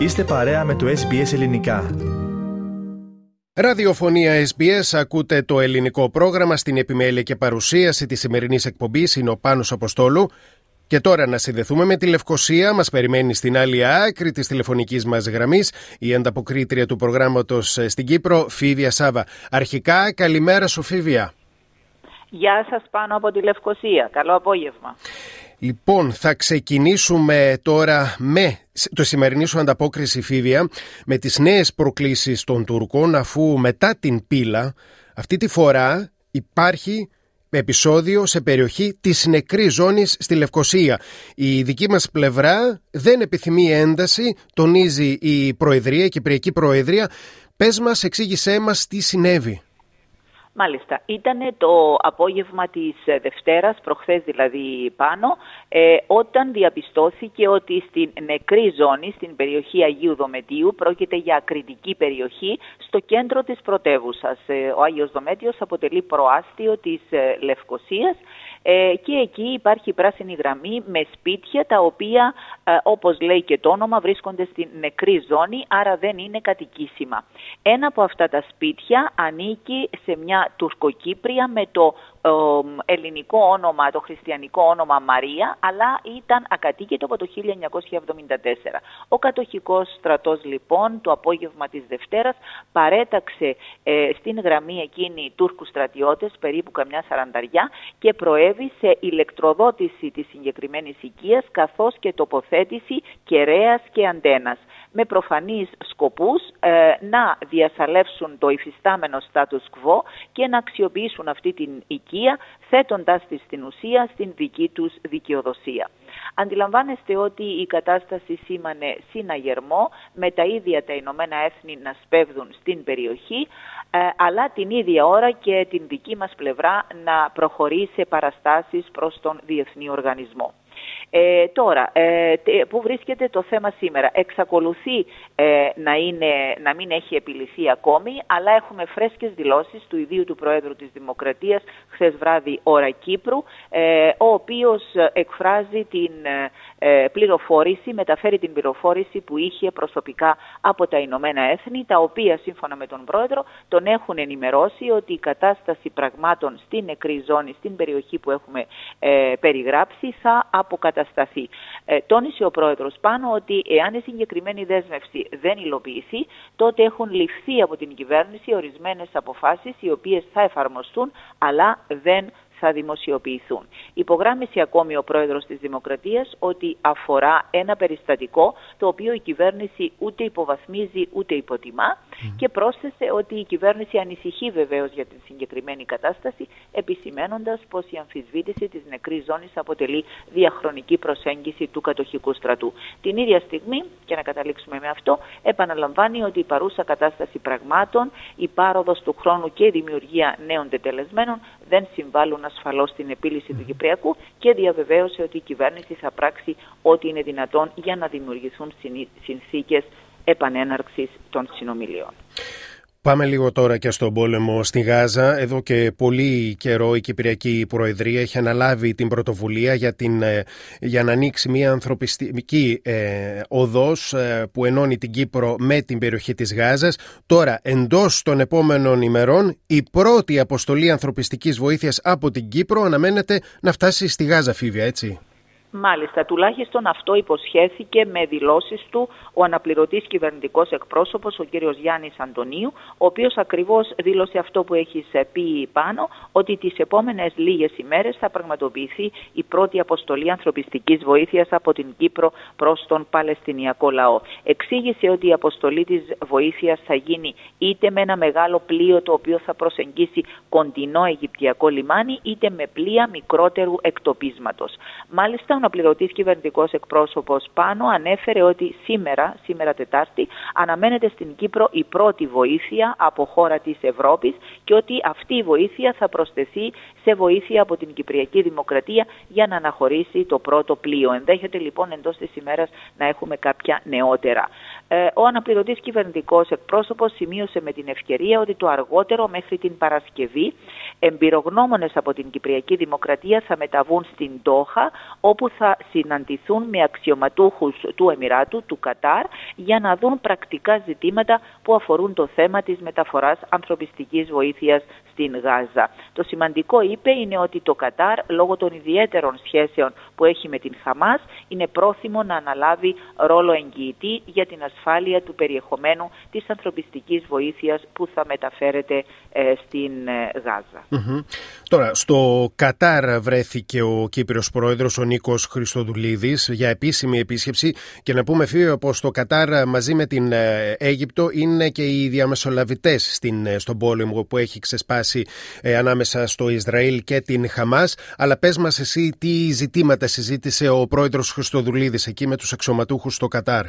Είστε παρέα με το SBS Ελληνικά. Ραδιοφωνία SBS, ακούτε το ελληνικό πρόγραμμα στην επιμέλεια και παρουσίαση της σημερινής εκπομπής είναι ο Πάνος Αποστόλου και τώρα να συνδεθούμε με τη Λευκοσία. Μας περιμένει στην άλλη άκρη της τηλεφωνικής μας γραμμής η ανταποκρίτρια του προγράμματος στην Κύπρο, Φίβια Σάβα. Αρχικά, καλημέρα σου Φίβια. Γεια σας πάνω από τη Λευκοσία. Καλό απόγευμα. Λοιπόν, θα ξεκινήσουμε τώρα με το σημερινή σου ανταπόκριση Φίβια με τις νέες προκλήσεις των Τούρκων αφού μετά την πύλα αυτή τη φορά υπάρχει επεισόδιο σε περιοχή της νεκρής ζώνης στη Λευκοσία. Η δική μας πλευρά δεν επιθυμεί ένταση, τονίζει η Προεδρία, η Κυπριακή Προεδρία. Πες μας, εξήγησέ μας τι συνέβη. Μάλιστα. Ήταν το απόγευμα της ε, Δευτέρας, προχθές δηλαδή πάνω, ε, όταν διαπιστώθηκε ότι στην νεκρή ζώνη, στην περιοχή Αγίου Δομετίου, πρόκειται για ακριτική περιοχή στο κέντρο της πρωτεύουσας. Ε, ο Άγιος Δομέτιος αποτελεί προάστιο της ε, Λευκοσίας ε, και εκεί υπάρχει πράσινη γραμμή με σπίτια τα οποία ε, όπως λέει και το όνομα βρίσκονται στην νεκρή ζώνη άρα δεν είναι κατοικήσιμα. Ένα από αυτά τα σπίτια ανήκει σε μια τουρκοκύπρια με το ελληνικό όνομα, το χριστιανικό όνομα Μαρία, αλλά ήταν ακατοίκητο από το 1974. Ο κατοχικός στρατός λοιπόν το απόγευμα της Δευτέρας παρέταξε ε, στην γραμμή εκείνη Τούρκους στρατιώτες, περίπου καμιά σαρανταριά, και προέβη σε ηλεκτροδότηση της συγκεκριμένης οικίας καθώς και τοποθέτηση κεραίας και αντένας με προφανείς σκοπούς ε, να διασαλεύσουν το υφιστάμενο status quo και να αξιοποιήσουν αυτή την οικία θέτοντάς τη στην ουσία στην δική τους δικαιοδοσία. Αντιλαμβάνεστε ότι η κατάσταση σήμανε συναγερμό με τα ίδια τα Ηνωμένα Έθνη να σπέβδουν στην περιοχή ε, αλλά την ίδια ώρα και την δική μας πλευρά να προχωρεί σε παραστάσεις προς τον Διεθνή Οργανισμό. Ε, τώρα, ε, πού βρίσκεται το θέμα σήμερα; Εξακολουθεί ε, να, είναι, να μην έχει επιληθεί ακόμη, αλλά έχουμε φρέσκες δηλώσεις του ιδίου του Προέδρου της Δημοκρατίας χθες βράδυ ώρα Κύπρου, ε, ο οποίος εκφράζει την ε, πληροφόρηση, μεταφέρει την πληροφόρηση που είχε προσωπικά από τα Ηνωμένα Έθνη, τα οποία σύμφωνα με τον Πρόεδρο τον έχουν ενημερώσει ότι η κατάσταση πραγμάτων στην νεκρή ζώνη, στην περιοχή που έχουμε περιγράψει, θα αποκατασταθεί. Ε, τόνισε ο Πρόεδρος πάνω ότι εάν η συγκεκριμένη δέσμευση δεν υλοποιηθεί, τότε έχουν ληφθεί από την κυβέρνηση ορισμένες αποφάσεις οι οποίες θα εφαρμοστούν αλλά δεν θα δημοσιοποιηθούν. Υπογράμμισε ακόμη ο πρόεδρος της Δημοκρατίας ότι αφορά ένα περιστατικό το οποίο η κυβέρνηση ούτε υποβαθμίζει ούτε υποτιμά και πρόσθεσε ότι η κυβέρνηση ανησυχεί βεβαίως για την συγκεκριμένη κατάσταση επισημένοντας πως η αμφισβήτηση της νεκρής ζώνης αποτελεί διαχρονική προσέγγιση του κατοχικού στρατού. Την ίδια στιγμή, και να καταλήξουμε με αυτό, επαναλαμβάνει ότι η παρούσα κατάσταση πραγμάτων, η πάροδος του χρόνου και η δημιουργία νέων τετελεσμένων δεν συμβάλλουν ασφαλώς στην επίλυση του Κυπριακού και διαβεβαίωσε ότι η κυβέρνηση θα πράξει ό,τι είναι δυνατόν για να δημιουργηθούν συνθήκες επανέναρξης των συνομιλιών. Πάμε λίγο τώρα και στον πόλεμο στη Γάζα. Εδώ και πολύ καιρό η Κυπριακή Προεδρία έχει αναλάβει την πρωτοβουλία για, την, ε, για να ανοίξει μια ανθρωπιστική ε, οδός ε, που ενώνει την Κύπρο με την περιοχή της Γάζας. Τώρα, εντός των επόμενων ημερών, η πρώτη αποστολή ανθρωπιστικής βοήθειας από την Κύπρο αναμένεται να φτάσει στη Γάζα, Φίβια, έτσι; Μάλιστα, τουλάχιστον αυτό υποσχέθηκε με δηλώσεις του ο αναπληρωτής κυβερνητικός εκπρόσωπος, ο κύριος Γιάννης Αντωνίου, ο οποίος ακριβώς δήλωσε αυτό που έχεις πει πάνω, ότι τις επόμενες λίγες ημέρες θα πραγματοποιηθεί η πρώτη αποστολή ανθρωπιστικής βοήθειας από την Κύπρο προς τον Παλαιστινιακό λαό. Εξήγησε ότι η αποστολή της βοήθειας θα γίνει είτε με ένα μεγάλο πλοίο το οποίο θα προσεγγίσει κοντινό Αιγυπτιακό λιμάνι, είτε με πλοία μικρότερου εκτοπίσματος. Μάλιστα, αναπληρωτής κυβερνητικός εκπρόσωπος πάνω ανέφερε ότι σήμερα, σήμερα Τετάρτη, αναμένεται στην Κύπρο η πρώτη βοήθεια από χώρα της Ευρώπης και ότι αυτή η βοήθεια θα προσθεθεί σε βοήθεια από την Κυπριακή Δημοκρατία για να αναχωρήσει το πρώτο πλοίο. Ενδέχεται λοιπόν εντός της ημέρας να έχουμε κάποια νεότερα. Ε, ο αναπληρωτής κυβερνητικός εκπρόσωπος σημείωσε με την ευκαιρία ότι το αργότερο μέχρι την Παρασκευή εμπειρογνώμονες από την Κυπριακή Δημοκρατία θα μεταβούν στην Τόχα, όπου όπου θα συναντηθούν με αξιωματούχους του Εμμυράτου, του Κατάρ, για να δουν πρακτικά ζητήματα που αφορούν το θέμα της μεταφοράς ανθρωπιστικής βοήθειας στην Γάζα. Το σημαντικό, είπε, είναι ότι το Κατάρ, λόγω των ιδιαίτερων σχέσεων που έχει με την Χαμάς, είναι πρόθυμο να αναλάβει ρόλο εγγυητή για την ασφάλεια του περιεχομένου της ανθρωπιστικής βοήθειας που θα μεταφέρεται ε, στην ε, γαζα Τώρα, στο Κατάρ βρέθηκε ο Κύπριος Πρόεδρος, ο Νίκος Χριστοδουλίδης, για επίσημη επίσκεψη. Και να πούμε φίλοι πως το Κατάρ μαζί με την ε, Αίγυπτο είναι και οι διαμεσολαβητές στην, στον πόλεμο που έχει ξεσπάσει ανάμεσα στο Ισραήλ και την Χαμάς. Αλλά πες μας εσύ τι ζητήματα συζήτησε ο Πρόεδρος Χριστοδουλίδης εκεί με τους αξιωματούχους στο Κατάρ.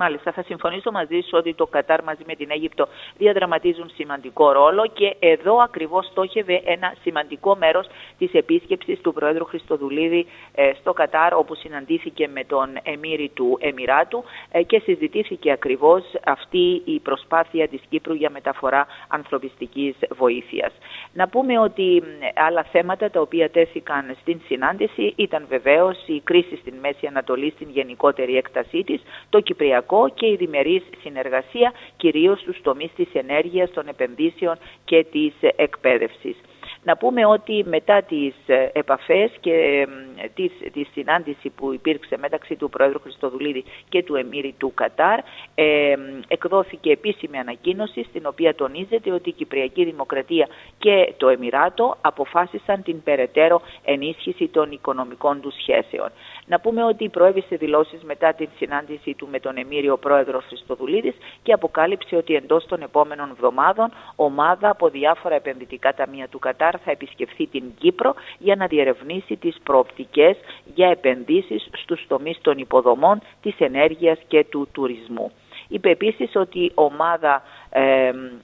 Μάλιστα, θα συμφωνήσω μαζί σου ότι το Κατάρ μαζί με την Αίγυπτο διαδραματίζουν σημαντικό ρόλο και εδώ ακριβώς στόχευε ένα σημαντικό μέρος της επίσκεψης του Πρόεδρου Χριστοδουλίδη ε, στο Κατάρ όπου συναντήθηκε με τον Εμμύρη του Εμμυράτου ε, και συζητήθηκε ακριβώς αυτή η προσπάθεια της Κύπρου για μεταφορά ανθρωπιστικής βοήθειας. Να πούμε ότι άλλα θέματα τα οποία τέθηκαν στην συνάντηση ήταν βεβαίως η κρίση στην Μέση Ανατολή στην γενικότερη έκτασή της, το Κυπριακό και η διμερής συνεργασία κυρίως στους τομείς της ενέργειας, των επενδύσεων και της εκπαίδευσης. Να πούμε ότι μετά τις ε, επαφές και τη συνάντηση που υπήρξε μεταξύ του Πρόεδρου Χριστοδουλίδη και του Εμμύρη του Κατάρ ε, εκδόθηκε επίσημη ανακοίνωση στην οποία τονίζεται ότι η Κυπριακή Δημοκρατία και το Εμμυράτο αποφάσισαν την περαιτέρω ενίσχυση των οικονομικών τους σχέσεων. Να πούμε ότι προέβησε δηλώσεις μετά την συνάντηση του με τον Εμμύριο Πρόεδρο Χριστοδουλίδης και αποκάλυψε ότι εντός των επόμενων εβδομάδων ομάδα από διάφορα επενδυτικά ταμεία του Κατάρ θα επισκεφθεί την Κύπρο για να διερευνήσει τις προοπτικές για επενδύσεις στους τομείς των υποδομών, της ενέργειας και του τουρισμού. Είπε επίσης ότι η ομάδα ε,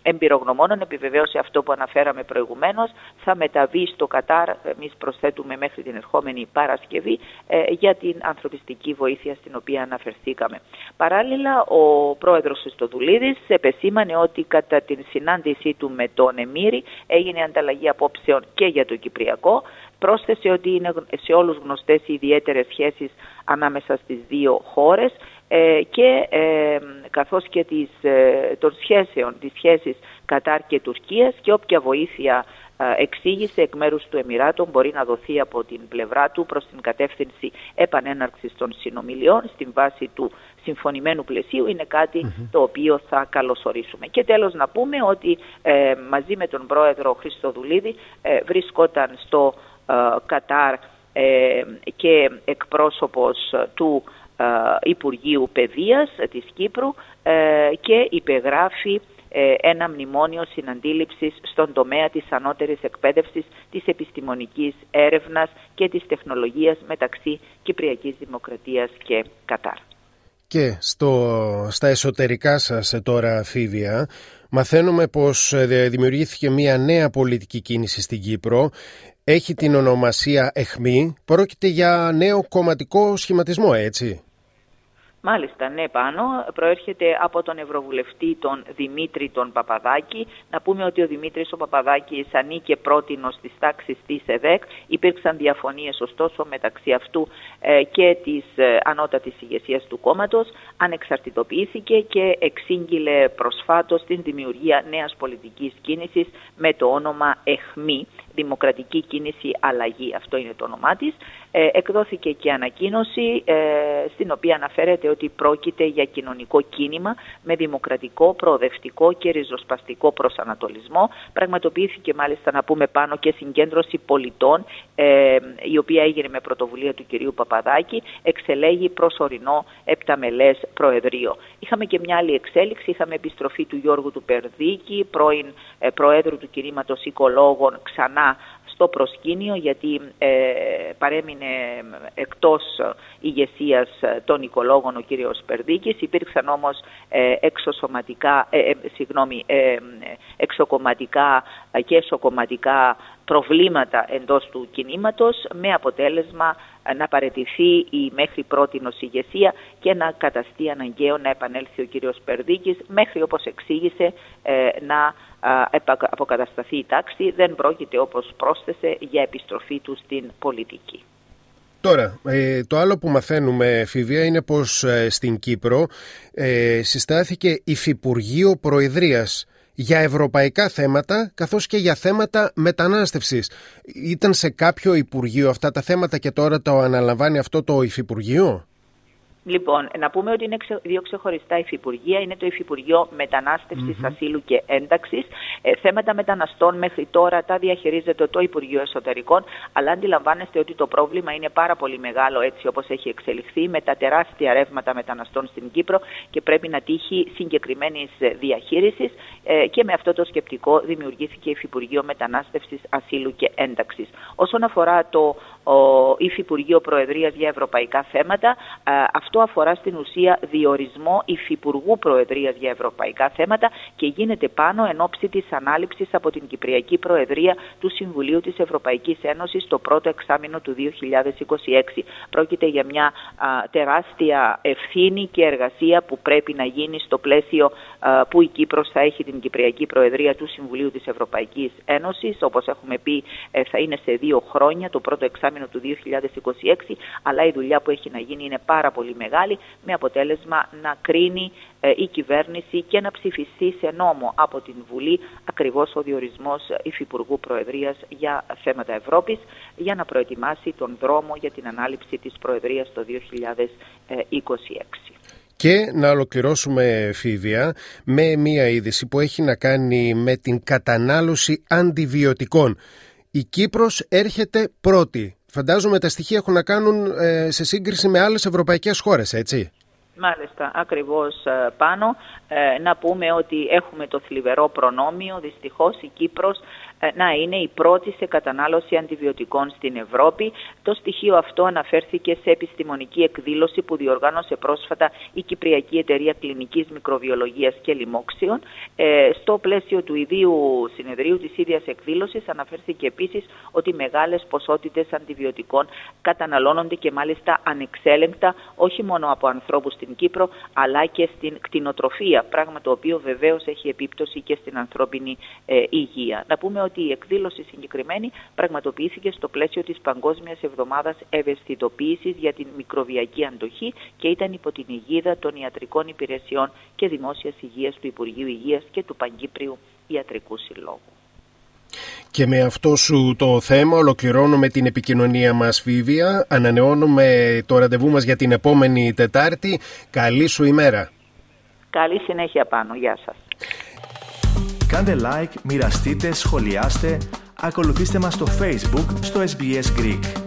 εμπειρογνωμόνων επιβεβαίωσε αυτό που αναφέραμε προηγουμένως, θα μεταβεί στο Κατάρ, εμείς προσθέτουμε μέχρι την ερχόμενη Παρασκευή, ε, για την ανθρωπιστική βοήθεια στην οποία αναφερθήκαμε. Παράλληλα, ο πρόεδρος Χριστοδουλίδης επεσήμανε ότι κατά την συνάντησή του με τον Εμμύρη έγινε ανταλλαγή απόψεων και για το Κυπριακό, πρόσθεσε ότι είναι σε όλους γνωστές οι ιδιαίτερες σχέσεις ανάμεσα στις δύο χώρες. ε, και ε, καθώς και τις, ε, των σχέσεων, τις σχέσεις Κατάρ και Τουρκίας και όποια βοήθεια εξήγησε εκ μέρους του Εμμυράτων μπορεί να δοθεί από την πλευρά του προς την κατεύθυνση επανέναρξης των συνομιλιών στην βάση του συμφωνημένου πλαισίου είναι το οποίο θα καλωσορίσουμε. Και τέλος να πούμε ότι μαζί με τον πρόεδρο Χριστοδουλίδη βρίσκονταν στο Κατάρ και εκπρόσωπος του ε, Υπουργείου Παιδείας της Κύπρου ε, και υπεγράφει ε, ένα μνημόνιο συναντήληψης στον τομέα της ανώτερης εκπαίδευσης, της επιστημονικής έρευνας και της τεχνολογίας μεταξύ Κυπριακής Δημοκρατίας και Κατάρ. Και στο, στα εσωτερικά σας τώρα Φίβια μαθαίνουμε πως δημιουργήθηκε μια νέα πολιτική κίνηση στην Κύπρο έχει την ονομασία ΕΧΜΗ. Πρόκειται για νέο κομματικό σχηματισμό, έτσι; Μάλιστα, ναι, πάνω. Προέρχεται από τον Ευρωβουλευτή τον Δημήτρη τον Παπαδάκη. Να πούμε ότι ο Δημήτρης ο Παπαδάκης ανήκε πρότινος στις τάξεις της ΕΔΕΚ. Υπήρξαν διαφωνίες ωστόσο μεταξύ αυτού ε, και της ε, ανώτατης ηγεσίας του κόμματος. Ανεξαρτητοποιήθηκε και εξήγηλε προσφάτως την δημιουργία νέας πολιτικής κίνησης με το όνομα ΕΧΜΗ Δημοκρατική Κίνηση Αλλαγή, αυτό είναι το όνομά της. Ε, εκδόθηκε και ανακοίνωση ε, στην οποία αναφέρεται ότι πρόκειται για κοινωνικό κίνημα με δημοκρατικό, προοδευτικό και ριζοσπαστικό προσανατολισμό. Πραγματοποιήθηκε μάλιστα να πούμε πάνω και συγκέντρωση πολιτών ε, η οποία έγινε με πρωτοβουλία του κυρίου Παπαδάκη εξελέγει προσωρινό επταμελές προεδρείο. Είχαμε και μια άλλη εξέλιξη, είχαμε επιστροφή του Γιώργου του Περδίκη, πρώην ε, Προέδρου του κινήματος Οικολόγων ξανά στο προσκήνιο γιατί ε, παρέμεινε εκτός ηγεσίας των οικολόγων ο κύριος Περδίκης. Υπήρξαν όμως ε, εξωσωματικά, ε, ε συγγνώμη, ε, εξοκομματικά και εσωκομματικά προβλήματα εντός του κινήματος με αποτέλεσμα να παρετηθεί η μέχρι πρώτη ηγεσία και να καταστεί αναγκαίο να επανέλθει ο κύριος Περδίκης μέχρι όπως εξήγησε να αποκατασταθεί η τάξη δεν πρόκειται όπως πρόσθεσε για επιστροφή του στην πολιτική. Τώρα, το άλλο που μαθαίνουμε, Φίβια, είναι πως στην Κύπρο συστάθηκε υφυπουργείο προεδρίας για ευρωπαϊκά θέματα καθώς και για θέματα μετανάστευσης. Ήταν σε κάποιο υπουργείο αυτά τα θέματα και τώρα το αναλαμβάνει αυτό το υφυπουργείο; Λοιπόν, να πούμε ότι είναι δύο ξεχωριστά υφυπουργεία. Είναι το Υφυπουργείο Ασύλου και Ένταξης. Ε, θέματα μεταναστών μέχρι τώρα τα διαχειρίζεται το Υπουργείο Εσωτερικών. Αλλά αντιλαμβάνεστε ότι το πρόβλημα είναι πάρα πολύ μεγάλο έτσι όπως έχει εξελιχθεί με τα τεράστια ρεύματα μεταναστών στην Κύπρο και πρέπει να τύχει συγκεκριμένης διαχείρισης. Ε, και με αυτό το σκεπτικό δημιουργήθηκε Υφυπουργείο Μετανάστευσης, Ασύλου και Ένταξης. Όσον αφορά το Υφυπουργείο Προεδρίας για Ευρωπαϊκά Θέματα, ε, αυτό αφορά στην ουσία διορισμό υφυπουργού Προεδρίας για Ευρωπαϊκά Θέματα και γίνεται πάνω εν ώψη της ανάληψης από την Κυπριακή Προεδρία του Συμβουλίου της Ευρωπαϊκής Ένωσης το πρώτο εξάμεινο του 2026. Πρόκειται για μια τεράστια ευθύνη και εργασία που πρέπει να γίνει στο πλαίσιο που η Κύπρος θα έχει την Κυπριακή Προεδρία του Συμβουλίου της Ευρωπαϊκής Ένωσης. Όπως έχουμε πει ε, θα είναι σε δύο χρόνια, το πρώτο εξάμεινο του 2026, αλλά η δουλειά που έχει να γίνει είναι πάρα πολύ μεγάλη, με αποτέλεσμα να κρίνει ε, η κυβέρνηση και να ψηφιστεί σε νόμο από την Βουλή ακριβώς ο διορισμός Υφυπουργού Προεδρίας για θέματα Ευρώπης για να προετοιμάσει τον δρόμο για την ανάληψη της Προεδρίας το 2026. Και να ολοκληρώσουμε φίβια με μία είδηση που έχει να κάνει με την κατανάλωση αντιβιωτικών. Η Κύπρος έρχεται πρώτη. Φαντάζομαι τα στοιχεία έχουν να κάνουν ε, σε σύγκριση με άλλες ευρωπαϊκές χώρες, έτσι. Μάλιστα, ακριβώς ε, πάνω. Ε, να πούμε ότι έχουμε το θλιβερό προνόμιο, δυστυχώς η Κύπρος ε, να είναι η πρώτη σε κατανάλωση αντιβιωτικών στην Ευρώπη. Το στοιχείο αυτό αναφέρθηκε σε επιστημονική εκδήλωση που διοργάνωσε πρόσφατα η Κυπριακή Εταιρεία Κλινικής Μικροβιολογίας και Λοιμόξεων. Ε, στο πλαίσιο του ιδίου συνεδρίου της ίδιας εκδήλωσης αναφέρθηκε επίσης ότι μεγάλες ποσότητες αντιβιωτικών καταναλώνονται και μάλιστα ανεξέλεγκτα όχι μόνο από ανθρώπους στην Κύπρο αλλά και στην κτηνοτροφία, πράγμα το οποίο βεβαίως έχει επίπτωση και στην ανθρώπινη ε, υγεία. Να πούμε ότι η εκδήλωση συγκεκριμένη πραγματοποιήθηκε στο πλαίσιο της Παγκόσμιας Εβδομάδας Ευαισθητοποίησης για την μικροβιακή αντοχή και ήταν υπό την αιγίδα των ιατρικών υπηρεσιών και δημόσιας υγείας του Υπουργείου Υγείας και του Παγκύπριου Ιατρικού Συλλόγου. Και με αυτό σου το θέμα ολοκληρώνουμε την επικοινωνία μας Φίβια. Ανανεώνουμε το ραντεβού μας για την επόμενη Τετάρτη. Καλή σου ημέρα. Καλή συνέχεια πάνω. Γεια σας. Κάντε like, μοιραστείτε, σχολιάστε, ακολουθήστε μας στο Facebook στο SBS Greek.